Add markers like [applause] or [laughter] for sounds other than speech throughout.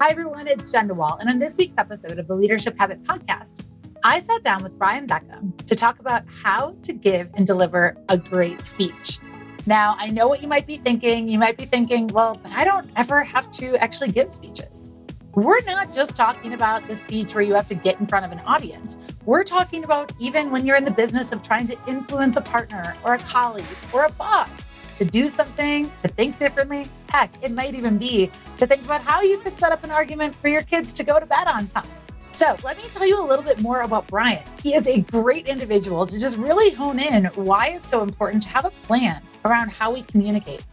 Hi, everyone. It's Jenn DeWall. And on this week's episode of the Leadership Habit Podcast, I sat down with Brian Beckcom to talk about how to give and deliver a great speech. Now, I know what you might be thinking. You might be thinking, well, but I don't ever have to actually give speeches. We're not just talking about the speech where you have to get in front of an audience. We're talking about even when you're in the business of trying to influence a partner or a colleague or a boss to do something, to think differently. Heck, it might even be to think about how you could set up an argument for your kids to go to bed on time. So, let me tell you a little bit more about Brian. He is a great individual to just really hone in why it's so important to have a plan around how we communicate.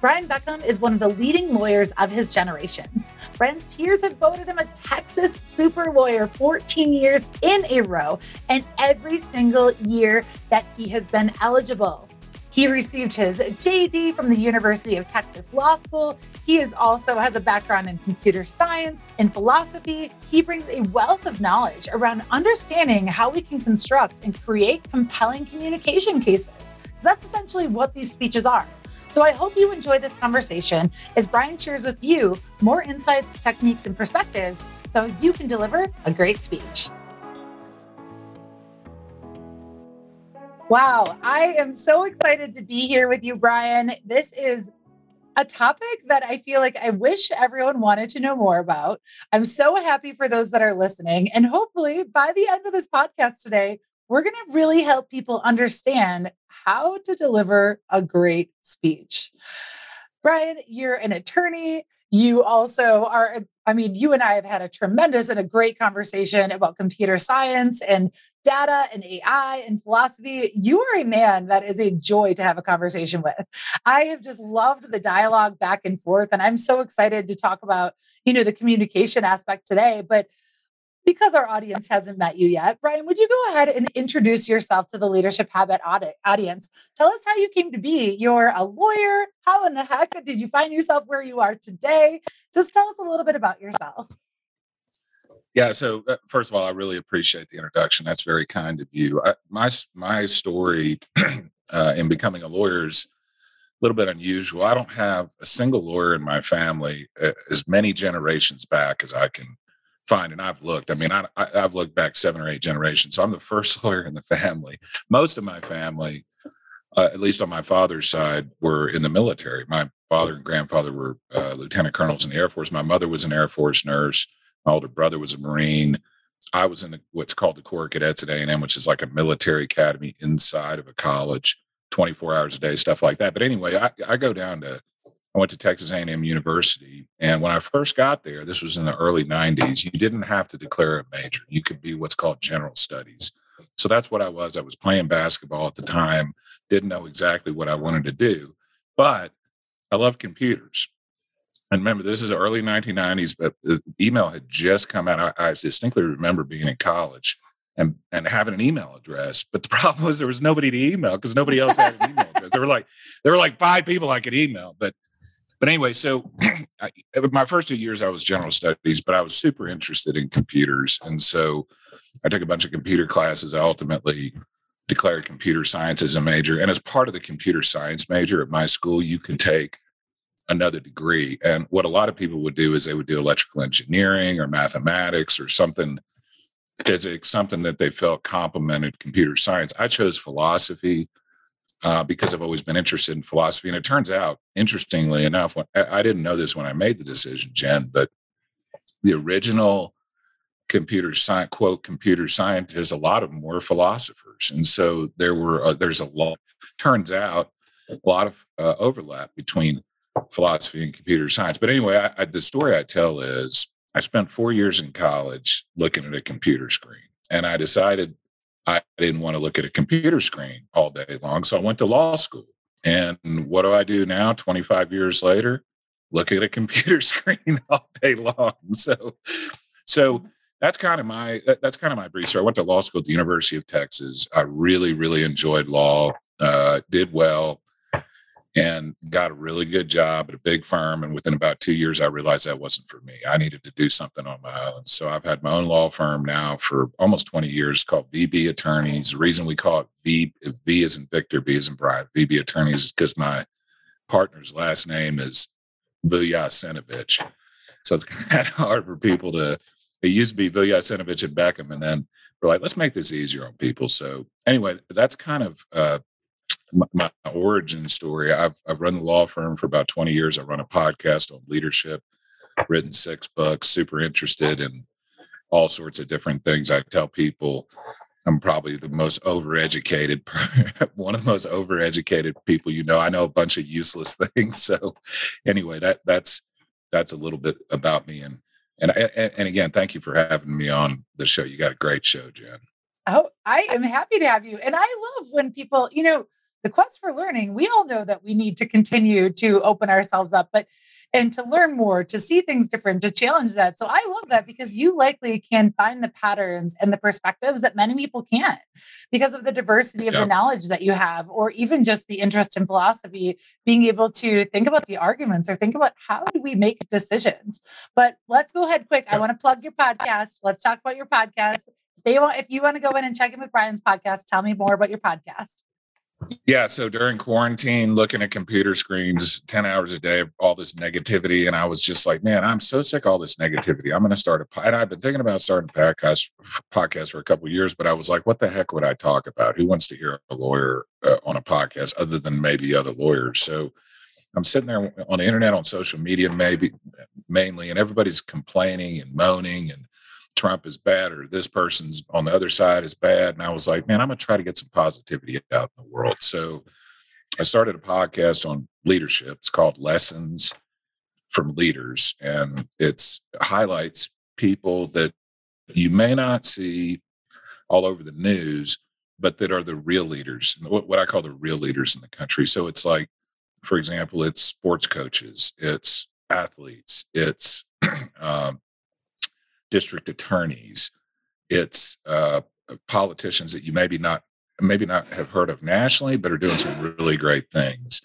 Brian Beckcom is one of the leading lawyers of his generations. Brian's peers have voted him a Texas super lawyer 14 years in a row, and every single year that he has been eligible. He received his JD from the University of Texas Law School. He is also has a background in computer science and philosophy. He brings a wealth of knowledge around understanding how we can construct and create compelling communication cases. That's essentially what these speeches are. So I hope you enjoy this conversation as Brian shares with you more insights, techniques, and perspectives so you can deliver a great speech. Wow, I am so excited to be here with you, Brian. This is a topic that I feel like I wish everyone wanted to know more about. I'm so happy for those that are listening. And hopefully, by the end of this podcast today, we're going to really help people understand how to deliver a great speech. Brian, you're an attorney. You also are, I mean, you and I have had a tremendous and a great conversation about computer science and data and AI and philosophy. You are a man that is a joy to have a conversation with. I have just loved the dialogue back and forth, and I'm so excited to talk about, you know, the communication aspect today. But because our audience hasn't met you yet, Brian, would you go ahead and introduce yourself to the Leadership Habit audience? Tell us how you came to be. You're a lawyer. How in the heck did you find yourself where you are today? Just tell us a little bit about yourself. Yeah. So uh, first of all, I really appreciate the introduction. That's very kind of you. I, my my story [clears throat] uh, in becoming a lawyer is a little bit unusual. I don't have a single lawyer in my family uh, as many generations back as I can find, and I've looked. I mean, I, I, I've looked back seven or eight generations. So I'm the [laughs] first lawyer in the family. Most of my family. Uh, at least on my father's side, were in the military. My father and grandfather were uh, lieutenant colonels in the Air Force. My mother was an Air Force nurse. My older brother was a Marine. I was in the, what's called the Corps Cadets at A&M, which is like a military academy inside of a college, 24 hours a day, stuff like that. But anyway, I, I go down to, I went to Texas A&M University. And when I first got there, this was in the early 90s, you didn't have to declare a major. You could be what's called general studies. So that's what I was. I was playing basketball at the time, didn't know exactly what I wanted to do, but I love computers and remember this is early 1990s but email had just come out. I, distinctly remember being in college and and having an email address but the [laughs] problem was there was nobody to email because nobody else had an [laughs] email address. There were like there were like five people i could email but but anyway so [clears throat] I, my first two years i was general studies but i was super interested in computers. And so i took a bunch of computer classes. I ultimately declared computer science as a major. And as part of the computer science major at my school you can take another degree. And what a lot of people would do is they would do electrical engineering or mathematics or something physics, something that they felt complemented computer science. I chose philosophy uh, because I've always been interested in philosophy. And it turns out, interestingly enough, when, I, didn't know this when I made the decision, Jenn, but the original computer science quote computer scientists a lot of them were philosophers and so there were uh, there's a lot turns out a lot of uh, overlap between philosophy and computer science. But anyway, I, I, the story I tell is I spent four years in college looking at a computer screen, and I decided I didn't want to look at a computer screen all day long. So I went to law school. And what do I do now, 25 years later? Look at a [laughs] computer screen [laughs] all day long. So, so that's kind of my that's kind of my brief. So I went to law school at the University of Texas. I really, really enjoyed law. Uh, did well and got a really good job at a big firm. And within about two years, I realized that wasn't for me. I needed to do something on my own. So I've had my own law firm now for almost 20 years called VB Attorneys. The reason we call it V, V is in Victor, B is in Brian. VB Attorneys is because my partner's last name is Vujasinovic. So it's [laughs] kind of hard for people to. It used to be Vujasinovic and Beckcom, and then we're like, let's make this easier on people. So anyway, that's kind of uh, my, my, origin story. I've I've run the law firm for about 20 years. I run a podcast on leadership, written six books, super interested in all sorts of different things. I tell people I'm probably the most overeducated, [laughs] one of the most overeducated people you know. I know a bunch of useless [laughs] things. So anyway, that that's that's a little bit about me. And and and, and again, thank you for having me on the show. You got a great show, Jenn. Oh, I am happy to have you. And I love when people, you know, the quest for learning, we all know that we need to continue to open ourselves up, but and to learn more, to see things different, to challenge that. So I love that because you likely can find the patterns and the perspectives that many people can't because of the diversity of yep. the knowledge that you have, or even just the interest in philosophy, being able to think about the arguments or think about how do we make decisions. But let's go ahead quick. Yep. I want to plug your podcast. Let's talk about your podcast. If, they want, if you want to go in and check in with Brian's podcast, tell me more about your podcast. Yeah. So during quarantine, looking at computer screens 10 hours a day, all this negativity. And I was just like, man, I'm so sick of all this negativity. I'm going to start a, and I've been thinking about starting a podcast, podcast for a couple years, but I was like, what the heck would I talk about? Who wants to hear a lawyer uh, on a podcast other than maybe other lawyers? So I'm sitting there on the internet, on social media, maybe mainly, and everybody's complaining and moaning and Trump is bad or this person's on the other side is bad. And I was like, man, I'm going to try to get some positivity out in the world. So I started a podcast on leadership. It's called Lessons from Leaders, and it's highlights people that you may not see all over the news, but that are the real leaders, what, I call the real leaders in the country. So it's like, for example, it's sports coaches, it's athletes, it's [clears throat] um, district attorneys, it's uh, politicians that you maybe not maybe not have heard of nationally, but are doing some really great things.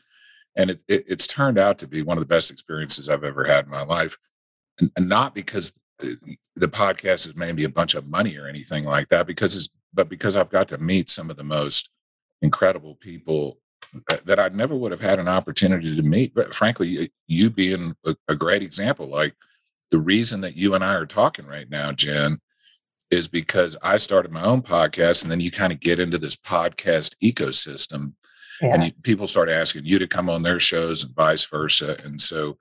And it, it, it's turned out to be one of the best experiences I've ever had in my life, and, and not because uh, the podcast has made me a bunch of money or anything like that, because it's but because I've got to meet some of the most incredible people that, that I never would have had an opportunity to meet. But frankly, you being a great example, like the reason that you and I are talking right now, Jenn, is because I started my own podcast, and then you kind of get into this podcast ecosystem, yeah. and you, people start asking you to come on their shows, and vice versa. And so,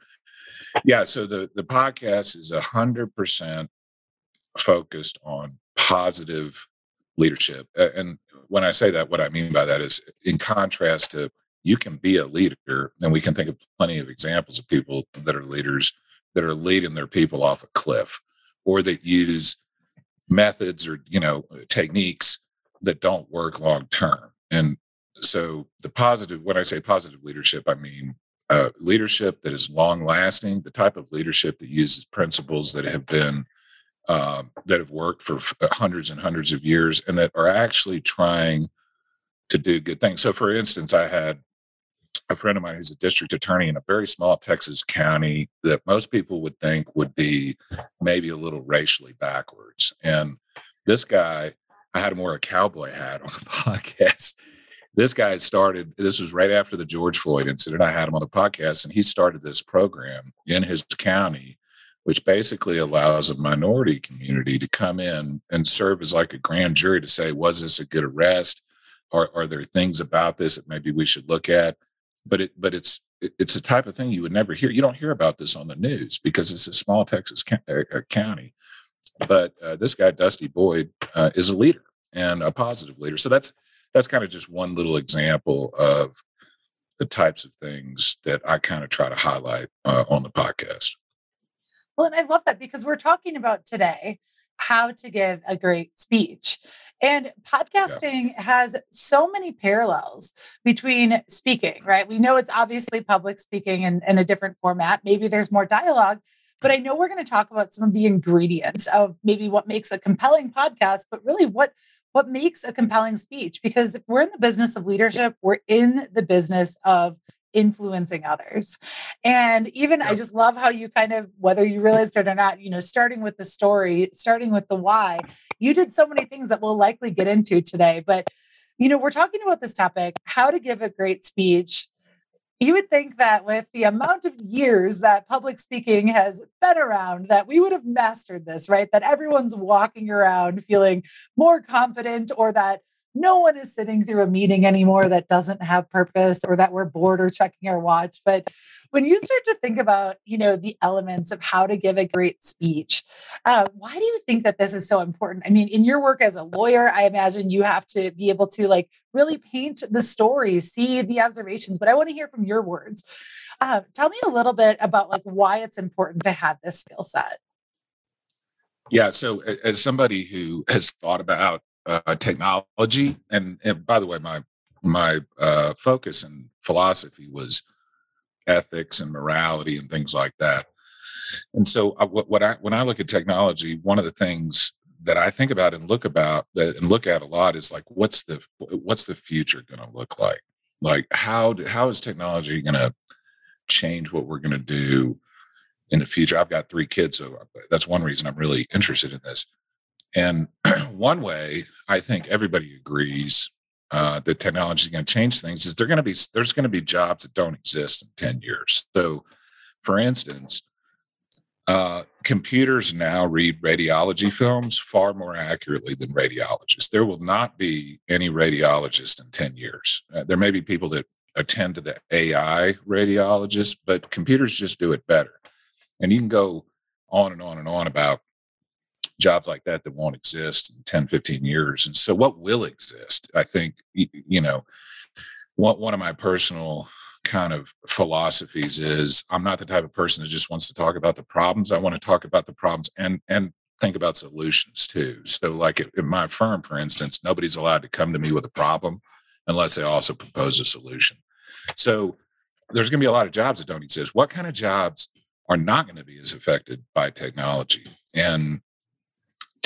yeah, so the the podcast is a hundred percent focused on positive leadership. And when I say that, what I mean by that is, in contrast to you can be a leader, and we can think of plenty of examples of people that are leaders that are leading their people off a cliff or that use methods or you know techniques that don't work long term. And so the positive when i say positive leadership i mean uh, leadership that is long lasting the type of leadership that uses principles that have been uh, that have worked for hundreds and hundreds of years and that are actually trying to do good things. So for instance i had a friend of mine who's a district attorney in a very small Texas county that most people would think would be maybe a little racially backwards. And this guy, I had him wear a cowboy hat [laughs] on the podcast. This guy started, this was right after the George Floyd incident. I had him on the podcast, and he started this program in his county, which basically allows a minority community to come in and serve as like a grand jury to say, was this a good arrest? Are, are there things about this that maybe we should look at? But it but it's it's the type of thing you would never hear. You don't hear about this on the news because it's a small Texas uh, uh, county. But uh, this guy, Dusty Boyd, uh, is a leader and a positive leader. So that's that's kind of just one little example of the types of things that I kind of try to highlight uh, on the podcast. Well, and I love that because we're talking about today how to give a great speech. And podcasting yeah. has so many parallels between speaking, right? We know it's obviously public speaking in, in a different format. Maybe there's more dialogue, but I know we're going to talk about some of the ingredients of maybe what makes a compelling podcast, but really what what makes a compelling speech because if we're in the business of leadership, we're in the business of influencing others. And even. I just love how you kind of, whether you realized it or not, you know, starting with the story, starting with the why, you did so many things that we'll likely get into today. But, you know, we're talking about this topic how to give a great speech. you would think that with the amount of years that public speaking has been around that we would have mastered this right that everyone's walking around feeling more confident or that no one is sitting through a meeting anymore that doesn't have purpose or that we're bored or checking our watch. But when you start to think about you know the elements of how to give a great speech uh, why do you think that this is so important? I mean in your work as a lawyer i imagine you have to be able to like really paint the story see the observations but i want to hear from your words. Uh, tell me a little bit about like why it's important to have this skill set. Yeah so as somebody who has thought about uh, technology and, and by the way my my uh, focus and philosophy was ethics and morality and things like that. And so, I, uh, what, what I when I look at technology, one of the things that I think about and look about that and look at a lot is like, what's the what's the future going to look like? Like, how do, how is technology going to change what we're going to do in the future? I've got three kids, so that's one reason I'm really interested in this. And [clears throat] one way I think everybody agrees uh, that technology is going to change things is going to be there's going to be jobs that don't exist in 10 years. So for instance uh, computers now read radiology films far more accurately than radiologists. There will not be any radiologists in 10 years. Uh, there may be people that attend to the ai radiologists but computers just do it better. And you can go on and on and on about jobs like that that won't exist in 10 15 years. And so what will exist? I think you know what one of my personal kind of philosophies is i'm not the type of person that just wants to talk about the problems. I want to talk about the problems and and think about solutions too. So like at, my firm for instance nobody's allowed to come to me with a problem unless they also propose a solution. So there's going to be a lot of jobs that don't exist. What kind of jobs are not going to be as affected by technology? And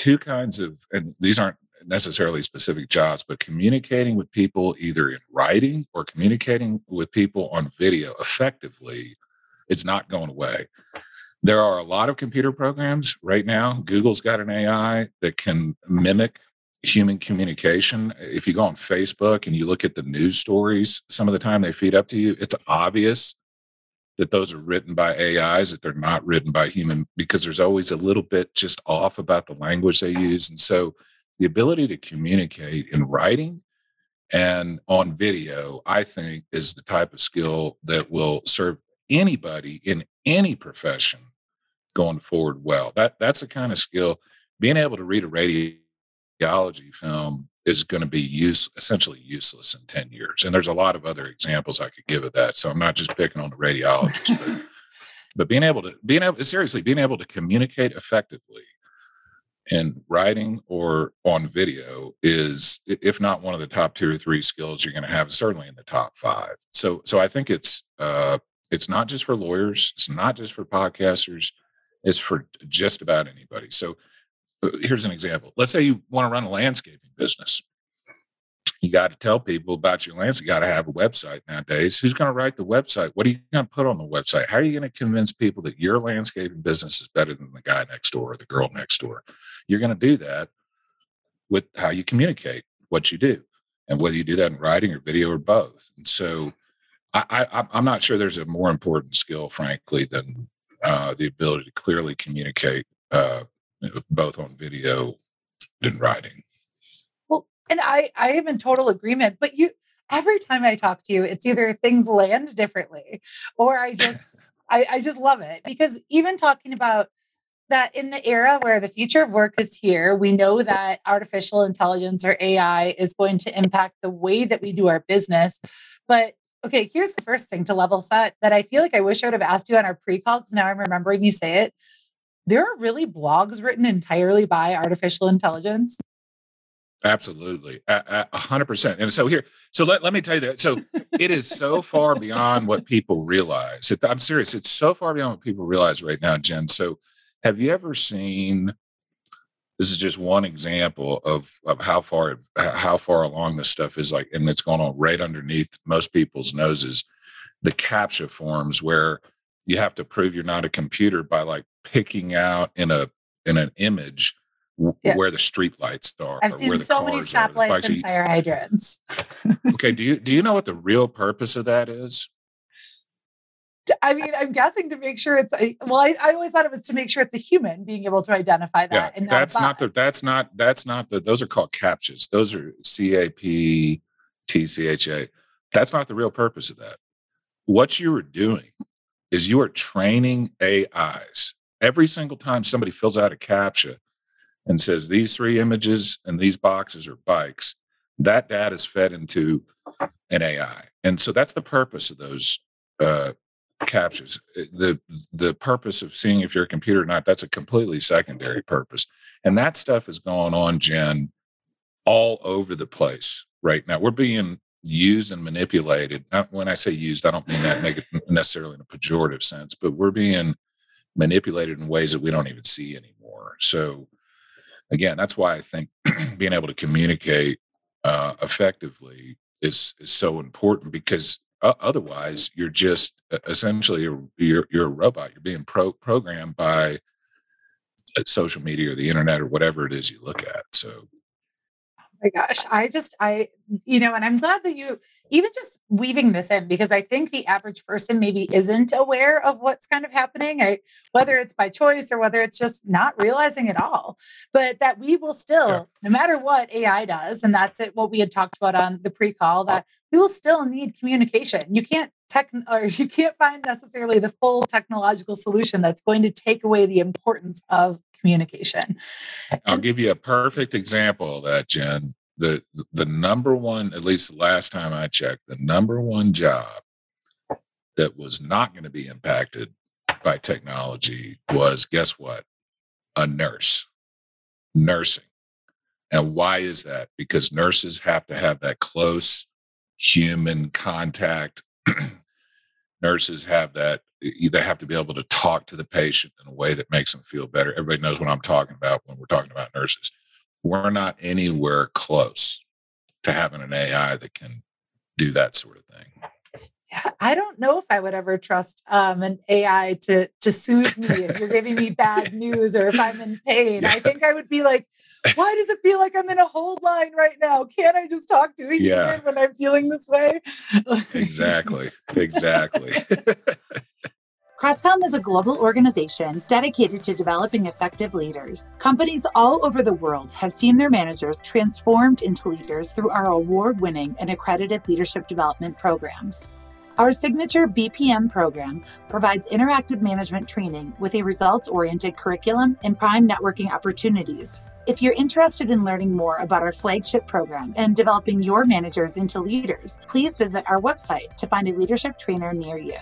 two kinds of, and these aren't necessarily specific jobs, but communicating with people either in writing or communicating with people on video effectively it's not going away. There are a lot of computer programs right now. Google's got an AI that can mimic human communication. If you go on Facebook and you look at the news stories, some of the time they feed up to you, it's obvious that those are written by AIs, that they're not written by human, because there's always a little bit just off about the language they use. And so the ability to communicate in writing and on video, I think, is the type of skill that will serve anybody in any profession going forward well. That that's the kind of skill. Being able to read a radiology film is going to be use essentially useless in 10 years. And there's a lot of other examples I could give of that. So I'm not just picking on the radiologist, but, [laughs] but being able to being able seriously being able to communicate effectively in writing or on video is if not one of the top two or three skills you're going to have certainly in the top five so so i think it's uh it's not just for lawyers it's not just for podcasters it's for just about anybody so here's an example. Let's say you want to run a landscaping business. You got to tell people about your landscape. You got to have a website nowadays. Who's going to write the website? What are you going to put on the website? How are you going to convince people that your landscaping business is better than the guy next door or the girl next door? You're going to do that with how you communicate what you do and whether you do that in writing or video or both. And so I, I, I'm not sure there's a more important skill, frankly, than uh, the ability to clearly communicate uh, both on video and writing. Well, and I I am in total agreement. But you every time I talk to you, it's either things land differently or I just [laughs] I, I just love it because even talking about that in the era where the future of work is here, we know that artificial intelligence or AI is going to impact the way that we do our business. But okay, here's the first thing to level set that I feel like I wish I would have asked you on our pre call because now I'm remembering you say it there are really blogs written entirely by artificial intelligence. Absolutely. A hundred percent. And so here, so let, let me tell you that. So it is so far beyond what people realize. It, I'm serious. It's so far beyond what people realize right now, Jenn. So have you ever seen, this is just one example of, of how far, how far along this stuff is like, and it's going on right underneath most people's noses, the CAPTCHA forms where you have to prove you're not a computer by like picking out in a in an image yeah. where the street lights are. I've seen so many stoplights and fire hydrants. [laughs] okay, do you do you know what the real purpose of that is? I mean, I'm guessing to make sure it's a, well. I, I, always thought it was to make sure it's a human being able to identify that. Yeah, and that's not the. That's not. That's not the. Those are called captchas. Those are C A P T C H A. That's not the real purpose of that. What you are doing is you are training AIs. Every single time somebody fills out a captcha and says these three images and these boxes are bikes, that data is fed into an AI. And so that's the purpose of those uh, captchas. The the purpose of seeing if you're a computer or not, that's a completely secondary purpose. And that stuff is going on, Jenn, all over the place right now. We're being used and manipulated. When I say used, I don't mean that necessarily in a pejorative sense, but we're being manipulated in ways that we don't even see anymore. So again, that's why I think [clears throat] being able to communicate uh, effectively is is so important because uh, otherwise you're just essentially you're, you're, you're a robot. You're being pro- programmed by uh, social media or the internet or whatever it is you look at. So my gosh. I just, I, you know, and I'm glad that you even just weaving this in because I think the average person maybe isn't aware of what's kind of happening, I, whether it's by choice or whether it's just not realizing at all. But that we will still, yeah. no matter what AI does, and that's it, what we had talked about on the pre call, that we will still need communication. You can't tech [laughs] or you can't find necessarily the full technological solution that's going to take away the importance of communication. I'll give you a perfect example of that, Jenn. The the number one, at least the last time I checked, the number one job that was not going to be impacted by technology was guess what? A nurse. Nursing. And why is that? Because nurses have to have that close human contact. Nurses have that they have to be able to talk to the patient in a way that makes them feel better. Everybody knows what I'm talking about when we're talking about nurses. We're not anywhere close to having an AI that can do that sort of thing. Yeah, [laughs] I don't know if I would ever trust um, an AI to to soothe me if you're giving me bad [laughs] news or if I'm in pain. Yeah. I think I would be like, why does it feel like I'm in a hold line right now? Can't I just talk to a yeah. human when I'm feeling this way? exactly. Exactly. [laughs] Crestcom is a global organization dedicated to developing effective leaders. Companies all over the world have seen their managers transformed into leaders through our award winning and accredited leadership development programs. Our signature BPM program provides interactive management training with a results oriented curriculum and prime networking opportunities. If you're interested in learning more about our flagship program and developing your managers into leaders, please visit our website to find a leadership trainer near you.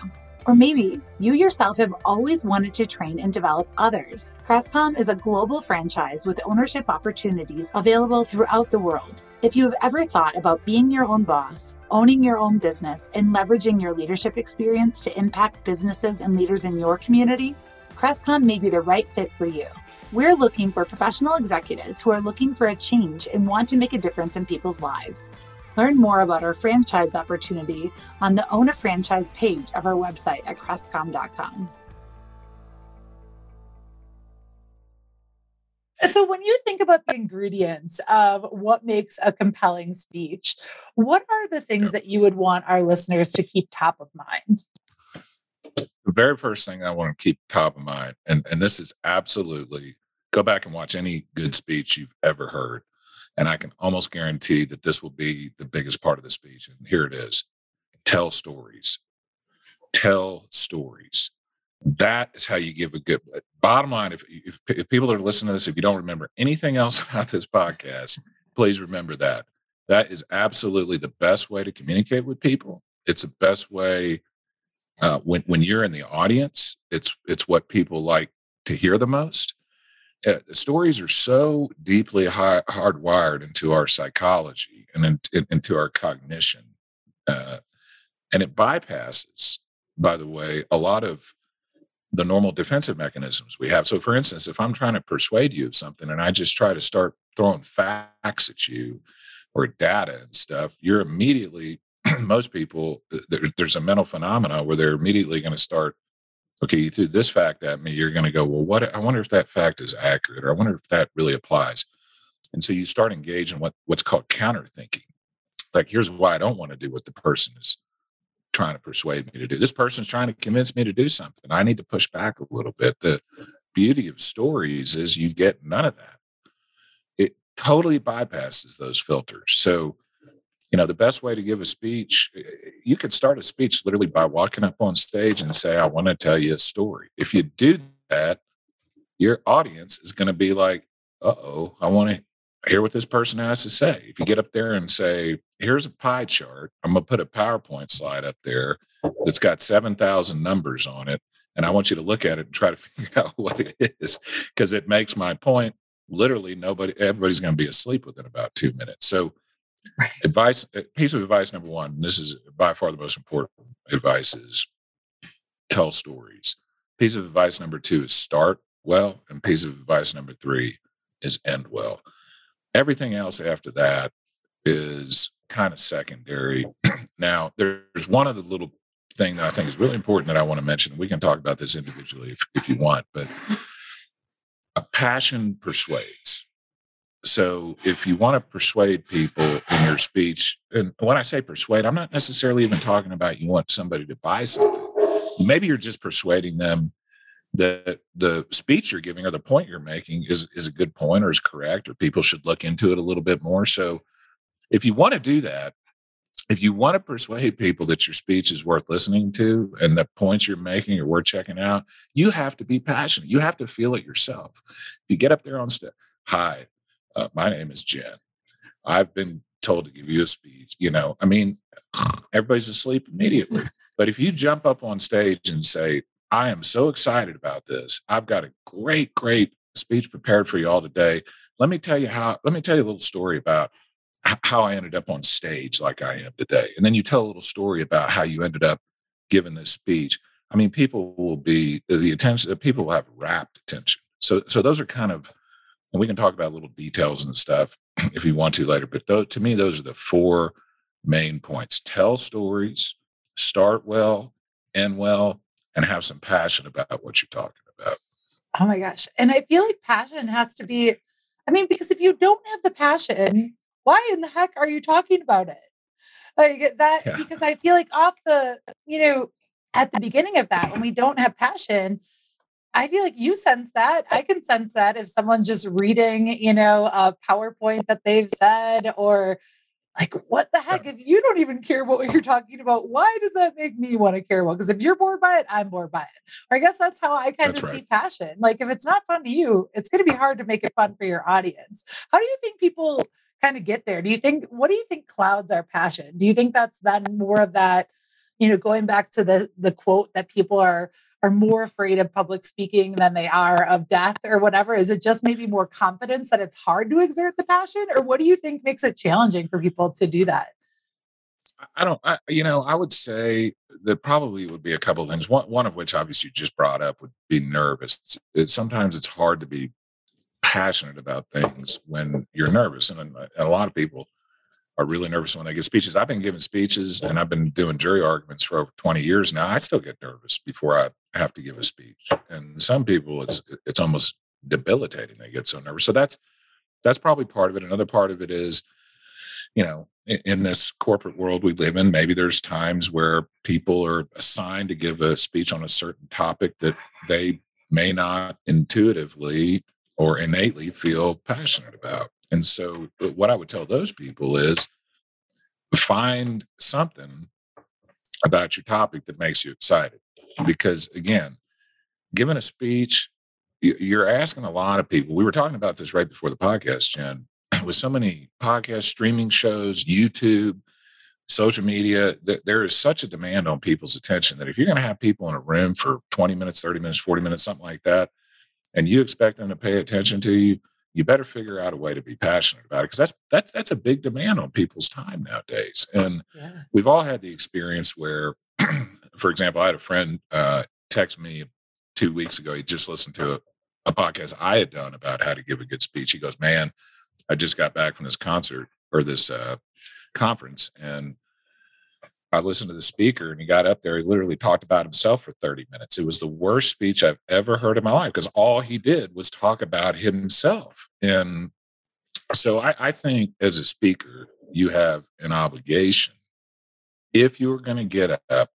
Or maybe you yourself have always wanted to train and develop others. Crestcom is a global franchise with ownership opportunities available throughout the world. If you have ever thought about being your own boss, owning your own business, and leveraging your leadership experience to impact businesses and leaders in your community, Crestcom may be the right fit for you. We're looking for professional executives who are looking for a change and want to make a difference in people's lives. Learn more about our franchise opportunity on the Own a Franchise page of our website at crestcom.com. So, when you think about the ingredients of what makes a compelling speech, what are the things that you would want our listeners to keep top of mind? The very first thing I want to keep top of mind, and, and this is absolutely go back and watch any good speech you've ever heard. And I can almost guarantee that this will be the biggest part of the speech. And here it is tell stories. Tell stories. That is how you give a good bottom line. If, if, if people are listening to this, if you don't remember anything else [laughs] about this podcast, please remember that. That is absolutely the best way to communicate with people. It's the best way uh, when when you're in the audience. It's it's what people like to hear the most uh, stories are so deeply high, hardwired into our psychology and in, in, into our cognition. Uh, and it bypasses, by the way, a lot of the normal defensive mechanisms we have. So, for instance, if I'm trying to persuade you of something and I just try to start throwing facts at you or data and stuff, you're immediately, [clears throat] most people, there, there's a mental phenomena where they're immediately going to start okay, you threw this fact at me, you're going to go, well, what? I wonder if that fact is accurate, or I wonder if that really applies. And so you start engaging what what's called counter thinking. Like, here's why I don't want to do what the person is trying to persuade me to do. This person's trying to convince me to do something. I need to push back a little bit. The beauty of stories is you get none of that. It totally bypasses those filters. So, you know, the best way to give a speech, eh, you could start a speech literally by walking up on stage and say, I want to tell you a story. If you do that, your audience is going to be like, uh oh, I want to hear what this person has to say. If you get up there and say, here's a pie chart, I'm going to put a PowerPoint slide up there that's got 7,000 numbers on it. And I want you to look at it and try to [laughs] figure out what it is because it makes my point. Literally, nobody, everybody's going to be asleep within about two minutes. So, right. [laughs] advice, uh, piece of advice number one, this is by far the most important advice is tell stories. Piece of advice number two is start well. And piece of advice number three is end well. Everything else after that is kind of secondary. [clears throat] now, there's one other little thing that I think is really important that I want to mention. We can talk about this individually if, if you want, but a passion persuades. So if you want to persuade people in your speech, and when I say persuade, I'm not necessarily even talking about you want somebody to buy something. Maybe you're just persuading them that the speech you're giving or the point you're making is is a good point or is correct or people should look into it a little bit more. So if you want to do that if you want to persuade people that your speech is worth listening to and the points you're making are worth checking out you have to be passionate. You have to feel it yourself. If you get up there on stage hi uh, my name is jen i've been told to give you a speech you know i mean everybody's asleep immediately [laughs] but if you jump up on stage and say I am so excited about this. I've got a great, great speech prepared for you all today. Let me tell you how, let me tell you a little story about how I ended up on stage like I am today. And then you tell a little story about how you ended up giving this speech. I mean, people will be the attention, people will have rapt attention. So, so those are kind of, and we can talk about little details and stuff [clears throat] if you want to later. But though, to me, those are the four main points: tell stories, start well, end well, and have some passion about what you're talking about. Oh my gosh. And I feel like passion has to be, I mean, because if you don't have the passion, why in the heck are you talking about it? Like that, yeah. because I feel like off the, you know, at the beginning of that, when we don't have passion, I feel like you sense that. I can sense that if someone's just reading, you know, a PowerPoint that they've said or like what the heck? If you don't even care what you're talking about why does that make me want to care about because if you're bored by it i'm bored by it. Or i guess that's how i kind that's of right. see passion. Like if it's not fun to you it's going to be hard to make it fun for your audience. How do you think people kind of get there? Do you think what do you think clouds our passion? Do you think that's then more of that you know going back to the the quote that people are are more afraid of public speaking than they are of death or whatever? Is it just maybe more confidence that it's hard to exert the passion? Or what do you think makes it challenging for people to do that? I don't, I, you know, I would say that probably would be a couple things. One, one of which obviously you just brought up would be nervous. Sometimes it's hard to be passionate about things when you're nervous. And a lot of people, are really nervous when they give speeches. I've been giving speeches and I've been doing jury arguments for over 20 years now. I still get nervous before I have to give a speech. And some people it's it's almost debilitating. They get so nervous. So that's that's probably part of it. Another part of it is, you know, in, in this corporate world we live in, maybe there's times where people are assigned to give a speech on a certain topic that they may not intuitively or innately feel passionate about. And so, what I would tell those people is find something about your topic that makes you excited. Because again, giving a speech, you're asking a lot of people. We were talking about this right before the podcast, Jenn. [clears throat] With so many podcast streaming shows, YouTube, social media, there is such a demand on people's attention that if you're going to have people in a room for 20 minutes, 30 minutes, 40 minutes, something like that, and you expect them to pay attention to you, you better figure out a way to be passionate about it because that's that, that's a big demand on people's time nowadays. And yeah. we've all had the experience where, [clears throat] for example, I had a friend uh, text me two weeks ago. He just listened to a, a podcast I had done about how to give a good speech. He goes, "Man, I just got back from this concert or this uh, conference, and I listened to the speaker and he got up there. He literally talked about himself for 30 minutes. It was the worst speech I've ever heard in my life because all he did was talk about himself. And so I, I think as a speaker, you have an obligation if you're going to get up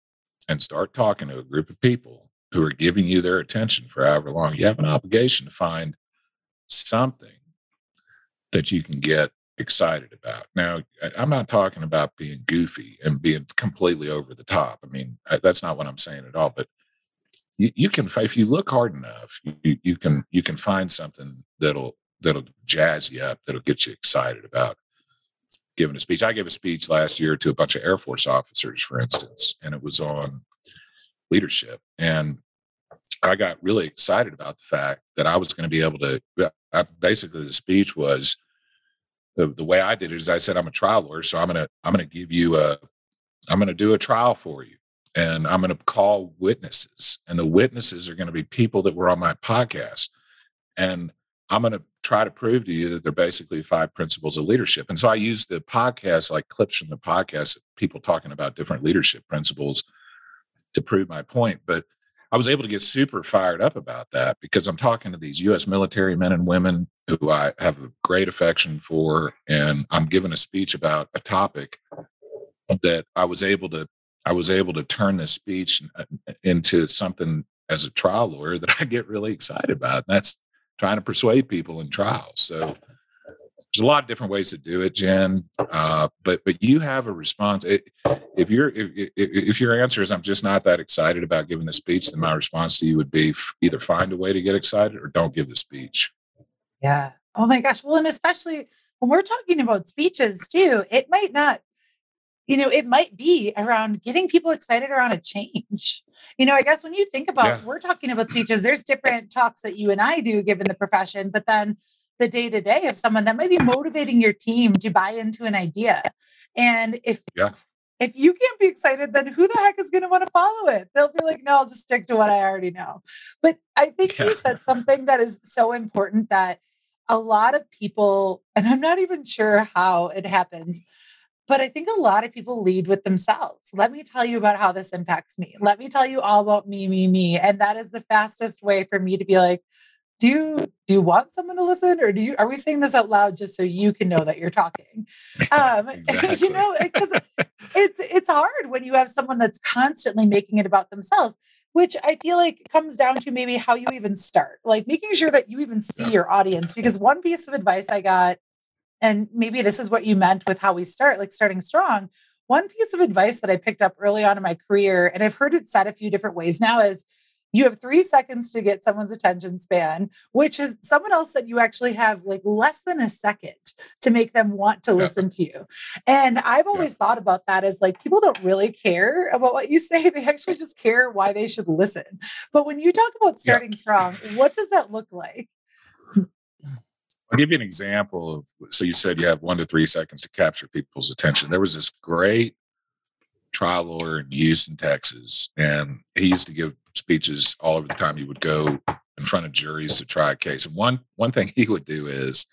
and start talking to a group of people who are giving you their attention for however long, you have an obligation to find something that you can get excited about. Now, I'm not talking about being goofy and being completely over the top. I mean, that's not what I'm saying at all. But you, you can, if you look hard enough, you, you can you can find something that'll that'll jazz you up, that'll get you excited about giving a speech. I gave a speech last year to a bunch of Air Force officers, for instance, and it was on leadership. And I got really excited about the fact that I was going to be able to. Basically, the speech was the, the way I did it is I said I'm a trial lawyer, so I'm gonna I'm gonna give you a I'm gonna do a trial for you, and I'm gonna call witnesses, and the witnesses are to be people that were on my podcast, and I'm to try to prove to you that they're basically five principles of leadership. And so I use the podcast, like clips from the podcast, people talking about different leadership principles to prove my point. But I was able to get super fired up about that because I'm talking to these US military men and women who I have a great affection for. And I'm giving a speech about a topic that I was able to I was able to turn this speech uh, into something as a trial lawyer that I get really excited about. And that's trying to persuade people in trials. So there's a lot of different ways to do it, Jenn. Uh, but but you have a response. It, if you're if, if your answer is I'm just not that excited about giving the speech, then my response to you would be either find a way to get excited or don't give the speech. Yeah. Oh my gosh. Well, and especially when we're talking about speeches too, it might not you know, it might be around getting people excited around a change. You know, I guess when you think about, yeah. we're talking about speeches, there's different talks that you and I do given the profession, but then the day to day of someone that might be motivating your team to buy into an idea. And if, yeah. if you can't be excited, then who the heck is going to want to follow it? They'll be like, no, I'll just stick to what I already know. But I think yeah. you said something that is so important that a lot of people, and I'm not even sure how it happens, but I think a lot of people lead with themselves. Let me tell you about how this impacts me. Let me tell you all about me, me, me. And that is the fastest way for me to be like, do you do you want someone to listen or do you are we saying this out loud just so you can know that you're talking um [laughs] you know because it's it's hard when you have someone that's constantly making it about themselves which i feel like comes down to maybe how you even start like making sure that you even see your audience because one piece of advice i got and maybe this is what you meant with how we start, like starting strong. One piece of advice that I picked up early on in my career, and I've heard it said a few different ways now, is you have three seconds to get someone's attention span, which is someone else that you actually have like less than a second to make them want to listen to you. And I've always yeah. thought about that as like people don't really care about what you say, [laughs] they actually just care why they should listen. But when you talk about starting yeah. strong, what does that look like? I'll give you an example of. So you said you have one to three seconds to capture people's attention. There was this great trial lawyer in Houston, Texas, and he used to give speeches all over the time. He would go in front of juries to try a case. And one one thing [laughs] he would do is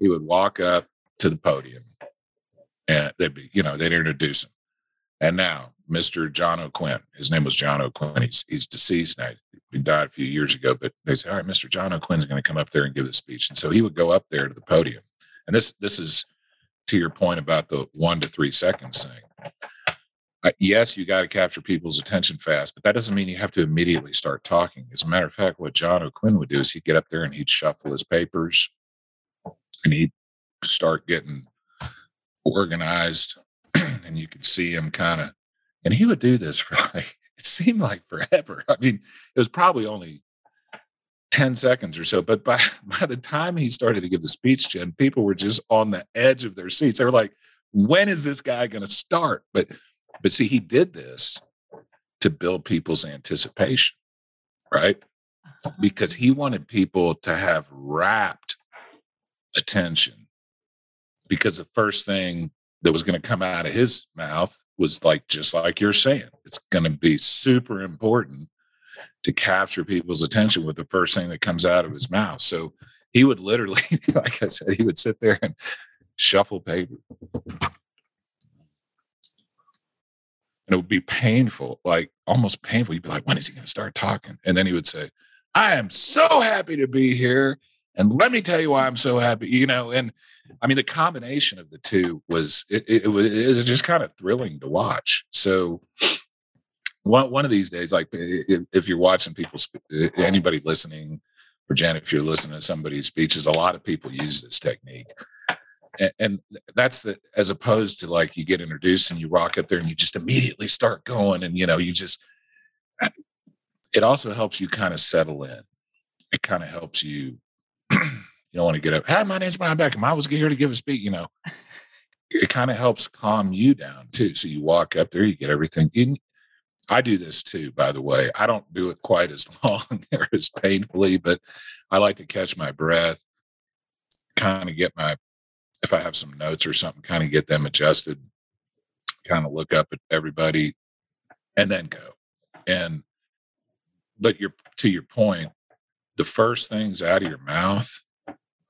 he would walk up to the podium, and they'd be, you know, they'd introduce him. And now, Mr. John O'Quinn, his name was John O'Quinn. He's he's deceased now he died a few years ago, but they say, all right, Mr. John O'Quinn's going to come up there and give a speech. And so he would go up there to the podium. And this, this is to your point about the one to three seconds thing. Yes, you got to capture people's attention fast, but that doesn't mean you have to immediately start talking. As a matter of fact, what John O'Quinn would do is he'd get up there and he'd shuffle his papers and he'd start getting organized. [clears throat] and you could see him kind of, and he would do this for [laughs] like it seemed like forever. I mean, it was probably only 10 seconds or so. But by, [laughs] by the time he started to give the speech, Jenn, people were just on the edge of their seats. They were like, when is this guy going to start? But but see, he did this to build people's anticipation, right? Uh-huh. Because he wanted people to have rapt attention. Because the first thing that was going to come out of his mouth was like just like you're saying it's going to be super important to capture people's attention with the first thing that comes out of his mouth so he would literally [laughs] like i said he would sit there and shuffle paper and it would be painful like almost painful you'd be like when is he going to start talking and then he would say i am so happy to be here And let me tell you why I'm so happy, you know. And I mean, the combination of the two was it, it, it was, it was just kind of thrilling to watch. So one one of these days, like if, if you're watching people, anybody listening, or Jenn, if you're listening to somebody's speeches, a lot of people use this technique. And, that's the as opposed to like you get introduced and you walk up there and you just immediately start going and you know you just uh, it also helps you kind of settle in. It kind of helps you [clears throat] you don't want to get up hi my name's Brian Beckcom. I was here to give a speech you know. It kind of helps calm you down too so you walk up there you get everything in I do this too, by the way. I don't do it quite as [laughs] long or as painfully, but I like to catch my breath, kind of get my, if I have some notes or something, kind of get them adjusted, kind of look up at everybody and then go. And, but you're, to your point, the first things out of your mouth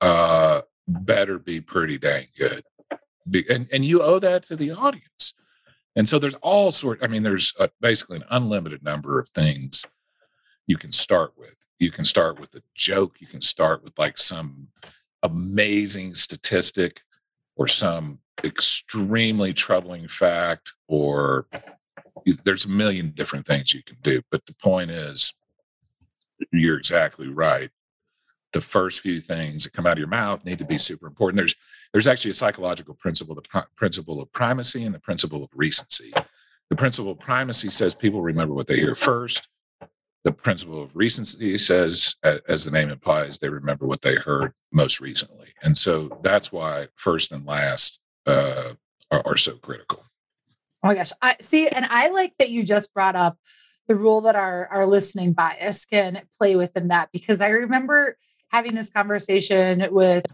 uh, better be pretty dang good. Be, and, and you owe that to the audience and so there's all sort. I mean, there's a, basically an unlimited number of things you can start with. You can start with a joke. You can start with like some amazing statistic or some extremely troubling fact or there's a million different things you can do but the point is you're exactly right the first few things that come out of your mouth need to be super important. There's there's actually a psychological principle, the pr- principle of primacy and the principle of recency. The principle of primacy says people remember what they hear first. The principle of recency says, as the name implies, they remember what they heard most recently. And so that's why first and last uh, are, are so critical. Oh my gosh. I see. And I like that you just brought up the rule that our, our listening bias can play within that because I remember having this conversation with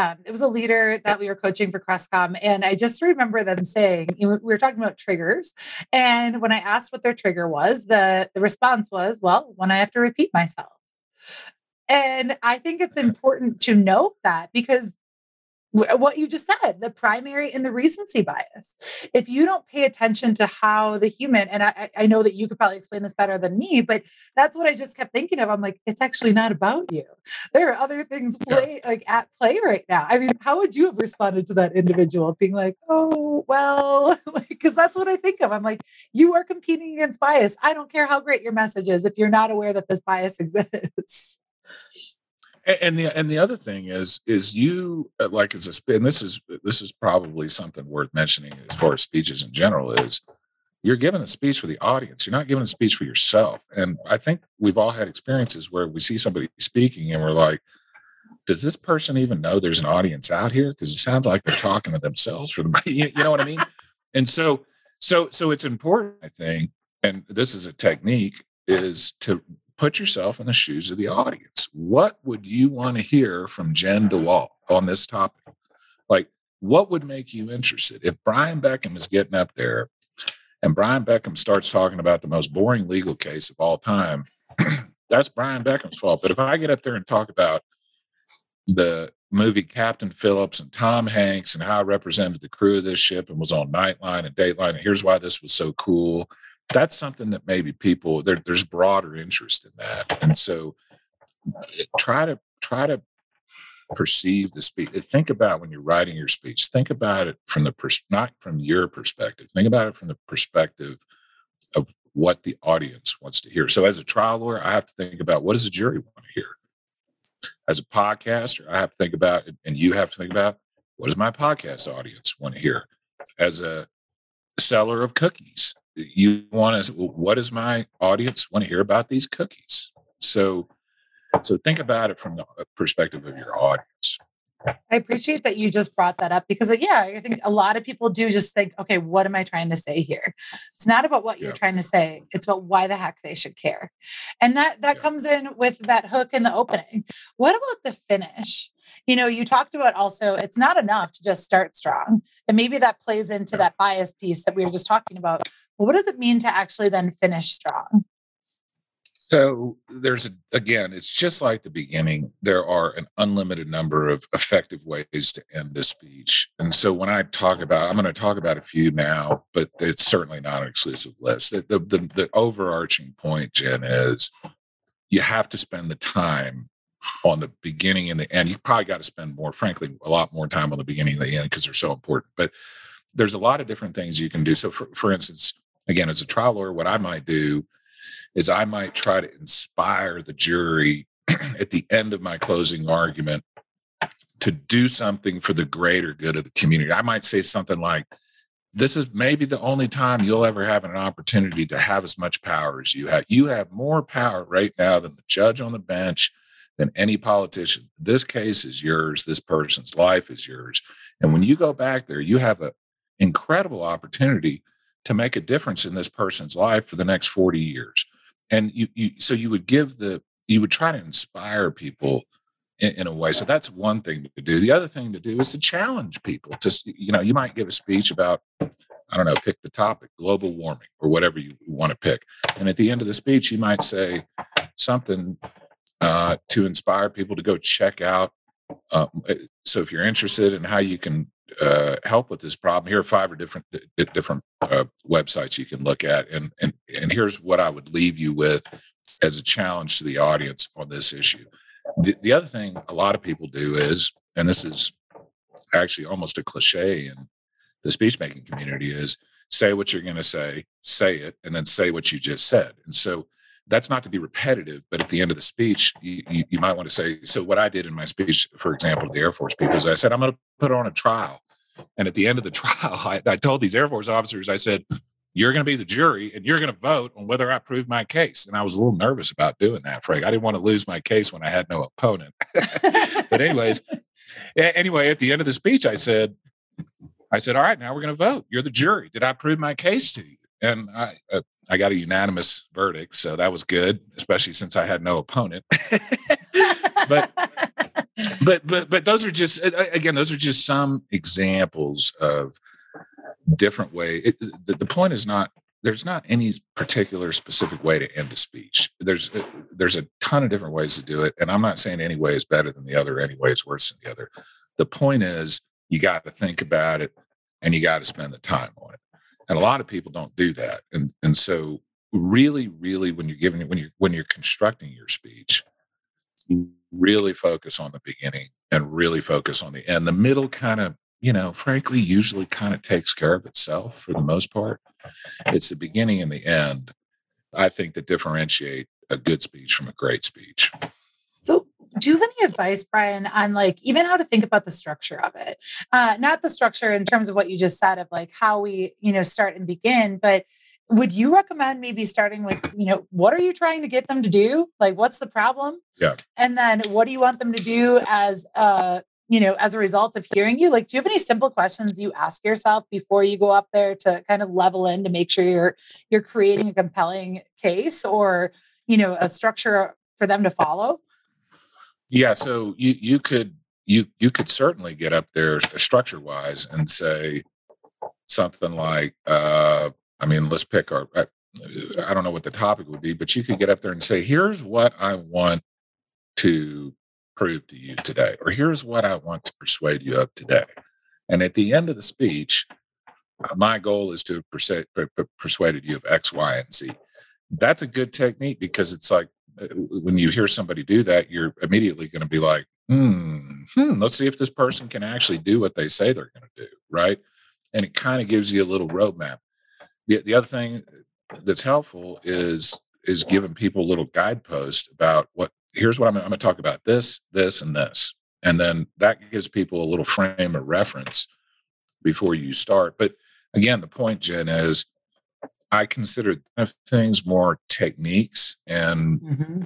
um, it was a leader that we were coaching for Crestcom. And I just remember them saying, we were talking about triggers. And when I asked what their trigger was, the, the response was, well, when I have to repeat myself. And I think it's important to note that because Uh, what you just said the primary and the recency bias. If you don't pay attention to how the human and I, I know that you could probably explain this better than me but that's what i just kept thinking of. I'm like it's actually not about you. There are other things play like at play right now. I mean how would you have responded to that individual being like oh well [laughs] because that's what i think of. I'm like you are competing against bias. I don't care how great your message is if you're not aware that this bias [laughs] exists and the and the other thing is is you uh, like as a and this is this is probably something worth mentioning as far as speeches in general is you're giving a speech for the audience. You're not giving a speech for yourself. And i think we've all had experiences where we see somebody speaking and we're like does this person even know there's an audience out here? Because it sounds like they're talking to themselves for the [laughs] you, you know what i mean? And so so so it's important i think and this is a technique is to put yourself in the shoes of the audience. What would you want to hear from Jenn DeWall on this topic? Like, what would make you interested? If Brian Beckcom is getting up there and Brian Beckcom starts talking about the most boring legal case of all time, [clears throat] that's Brian Beckcom's fault. But if I get up there and talk about the movie Captain Phillips and Tom Hanks and how I represented the crew of this ship and was on Nightline and Dateline, and here's why this was so cool that's something that maybe people there, there's broader interest in that. And so try to try to perceive the speech think about when you're writing your speech think about it from the pers- not from your perspective think about it from the perspective of what the audience wants to hear. So as a trial lawyer i have to think about what does the jury want to hear? As a podcaster i have to think about and you have to think about what does my podcast audience want to hear? As a seller of cookies you want to what does my audience want to hear about these cookies so so think about it from the uh, perspective of your audience I appreciate that you just brought that up because, yeah, I think a lot of people do just think, okay, what am I trying to say here? It's not about what you're trying to say; it's about why the heck they should care, and that that comes in with that hook in the opening. What about the finish? You know, you talked about also it's not enough to just start strong, and maybe that plays into that bias piece that we were just talking about. What does it mean to actually then finish strong? So there's a, again, it's just like the beginning. There are an unlimited number of effective ways to end a speech. And so when I talk about, I'm going to talk about a few now, but it's certainly not an exclusive list. The, the, the, the overarching point, Jenn, is you have to spend the time on the beginning and the end. You probably got to spend more, frankly, a lot more time on the beginning and the end because they're so important. But there's a lot of different things you can do. So, for, for instance, again, as a trial lawyer, what I might do is I might try to inspire the jury [clears throat] at the end of my closing argument to do something for the greater good of the community. I might say something like, this is maybe the only time you'll ever have an opportunity to have as much power as you have. You have more power right now than the judge on the bench, than any politician. This case is yours. This person's life is yours. And when you go back there, you have an incredible opportunity to make a difference in this person's life for the next 40 years. And you, you so you would give the, you would try to inspire people in, in, a way. So that's one thing to do. The other thing to do is to challenge people. to you know, you might give a speech about, I don't know, pick the topic, global warming or whatever you want to pick. And at the end of the speech, you might say something uh, to inspire people to go check out. Uh, so if you're interested in how you can uh, help with this problem, here are five or different different uh, websites you can look at, and and and here's what I would leave you with as a challenge to the audience on this issue. The, the other thing a lot of people do is, and this is actually almost a cliche in the speech making community, is say what you're going to say, say it, and then say what you just said. And so that's not to be repetitive, but at the end of the speech, you, you, you might want to say, so what I did in my speech, for example, to the Air Force people is I said, I'm going to put on a trial. And at the end of the [laughs] trial, I, I told these Air Force officers, I said, you're going to be the jury and you're going to vote on whether I prove my case. And I was a little nervous about doing that, Frank. I didn't want to lose my case when I had no opponent. [laughs] but anyways, anyway, at the end of the speech, I said, I said, all right, now we're going to vote. You're the jury. Did I prove my case to you? And I, uh, I got a unanimous verdict. So that was good, especially since I had no opponent. but, but, but, but those are just, again, those are just some examples of, different way. It, the, the point is not there's not any particular specific way to end a speech. There's uh, there's a ton of different ways to do it, and I'm not saying any way is better than the other, any way is worse than the other. The point is you got to think about it, and you got to spend the time on it. And a lot of people don't do that, and and so really, really, when you're giving when you're when you're constructing your speech, really focus on the beginning and really focus on the end. The middle kind of you know, frankly, usually kind of takes care of itself for the most part. It's the beginning and the end, I think, that differentiate a good speech from a great speech. So, do you have any advice, Brian, on like even how to think about the structure of it? Uh, not the structure in terms of what you just said of like how we, you know, start and begin, but would you recommend maybe starting with, you know, what are you trying to get them to do? Like, what's the problem? Yeah. And then what do you want them to do as a you know, as a result of hearing you? Like, do you have any simple questions you ask yourself before you go up there to kind of level in to make sure you're you're creating a compelling case or, you know, a structure for them to follow? Yeah, so you you could you you could certainly get up there structure wise and say something like, uh, I mean, let's pick our. I, I don't know what the topic would be, but you could get up there and say, "Here's what I want to prove to you today, or here's what I want to persuade you of today. And at the end of the speech, uh, my goal is to persuade, persuaded you of X, Y, and Z. That's a good technique because it's like uh, when you hear somebody do that, you're immediately going to be like, hmm, hmm, let's see if this person can actually do what they say they're going to do, right? And it kind of gives you a little roadmap. The, the other thing that's helpful is is giving people a little guidepost about what here's what I'm, I'm going to talk about this, this, and this. And then that gives people a little frame of reference before you start. But again, the point, Jenn, is I consider things more techniques and mm-hmm.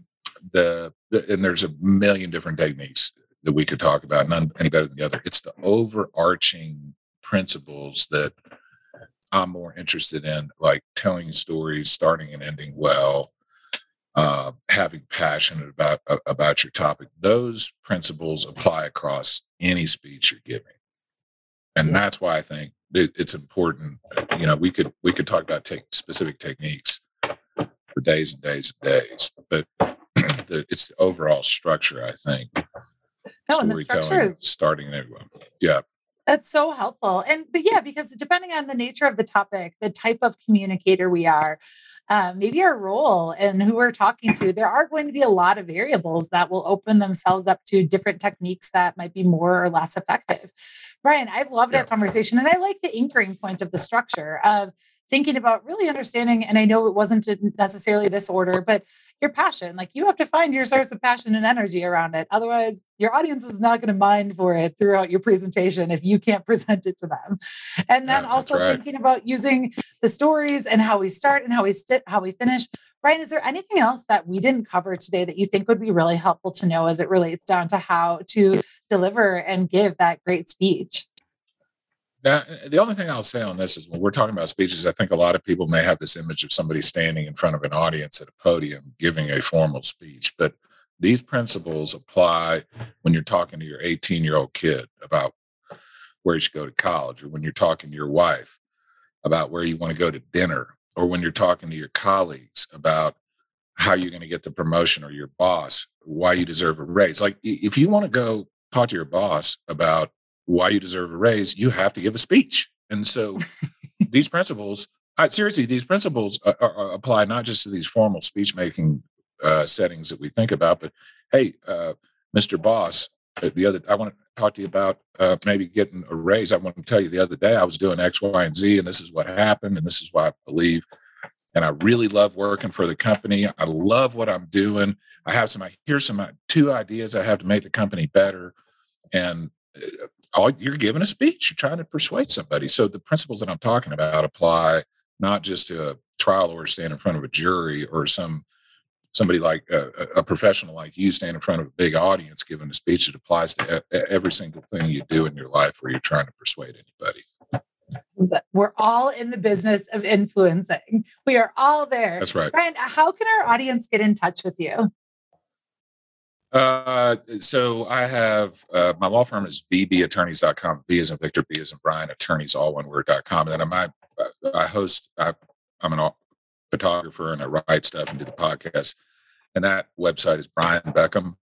the, the, and there's a million different techniques that we could talk about, none any better than the other. It's the overarching principles that I'm more interested in, like telling stories, starting and ending well, uh, having passion about uh, about your topic. Those principles apply across any speech you're giving, and that's why I think it, it's important. You know, we could we could talk about take specific techniques for days and days and days, but [clears throat] the, it's the overall structure. I think. No, and the structure is starting anyway. Yeah. That's so helpful. And but yeah, because depending on the nature of the topic, the type of communicator we are, um, maybe our role and who we're talking to, there are going to be a lot of variables that will open themselves up to different techniques that might be more or less effective. Brian, I've loved yeah. our conversation and I like the anchoring point of the structure of thinking about really understanding. And I know it wasn't necessarily this order, but your passion. Like you have to find your source of passion and energy around it. Otherwise, your audience is not going to mind for it throughout your presentation if you can't [laughs] present it to them. And then yeah, also right. thinking about using the stories and how we start and how we st- how we finish. Brian, is there anything else that we didn't cover today that you think would be really helpful to know as it relates down to how to deliver and give that great speech? Now, the only thing I'll say on this is when we're talking about speeches, I think a lot of people may have this image of somebody standing in front of an audience at a podium giving a formal speech. But these principles apply when you're talking to your 18 year old kid about where you should go to college, or when you're talking to your wife about where you want to go to dinner, or when you're talking to your colleagues about how you're going to get the promotion or your boss, why you deserve a raise. Like if you want to go talk to your boss about why you deserve a raise, you have to give a speech. And so [laughs] these principles, I, seriously, these principles are, are, apply not just to these formal speech making uh, settings that we think about, but hey, uh, Mr. Boss, uh, the other, I want to talk to you about uh, maybe getting a raise. I want to tell you the other day I was doing X, Y, and Z, and this is what happened, and this is why I believe. And I really love working for the company. I love what I'm doing. I have some, I here's some uh, two ideas I have to make the company better. And uh, all you're giving a speech you're trying to persuade somebody. So the principles that i'm talking about apply not just to a trial lawyer stand in front of a jury or some somebody like uh, a, a, professional like you stand in front of a big audience giving a speech. It applies to every single thing you do in your life where you're trying to persuade anybody. We're all in the business of influencing. We are all there. That's right. Brian how can our audience get in touch with you uh, so I have uh, my law firm is vbattorneys.com. V is in Victor, B is in Brian, attorneys, all one word.com. And then I, I host, I, I'm an photographer and I write stuff and do the podcast. And that website is Brian Beckcom,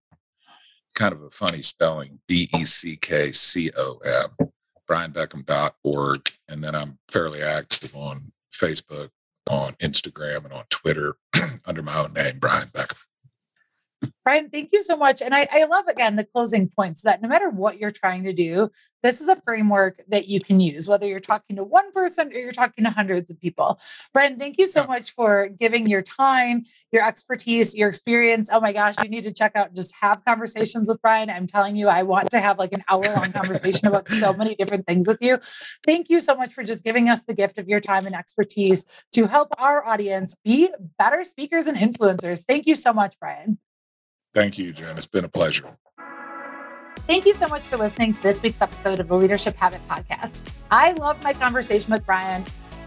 kind of a funny spelling, B E C K C O M, brianbeckcom.org. And then I'm fairly active on Facebook, on Instagram, and on Twitter [clears throat] under my own name, Brian Beckcom. Brian, thank you so much. And I, I, love again the closing points that no matter what you're trying to do, this is a framework that you can use, whether you're talking to one person or you're talking to hundreds of people. Brian, thank you so much for giving your time, your expertise, your experience. Oh my gosh, you need to check out just have conversations with Brian. I'm telling you, I want to have like an hour long conversation about so many different things with you. Thank you so much for just giving us the gift of your time and expertise to help our audience be better speakers and influencers. Thank you so much, Brian. Thank you, Jenn. It's been a pleasure. Thank you so much for listening to this week's episode of the Leadership Habit Podcast. I love my conversation with Brian.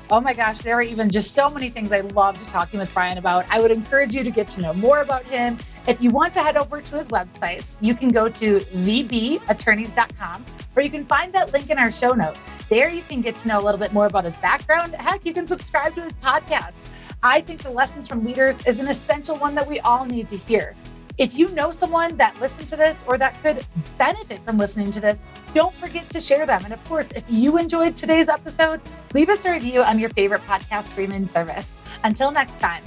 Oh my gosh, there are even just so many things I loved talking with Brian about. I would encourage you to get to know more about him. If you want to head over to his websites, you can go to vbattorneys.com or you can find that link in our show notes. There you can get to know a little bit more about his background. Heck, you can subscribe to his podcast. I think the lessons from leaders is an essential one that we all need to hear. If you know someone that listened to this or that could benefit from listening to this, don't forget to share them. And of course, if you enjoyed today's episode, leave us a review on your favorite podcast streaming service. Until next time.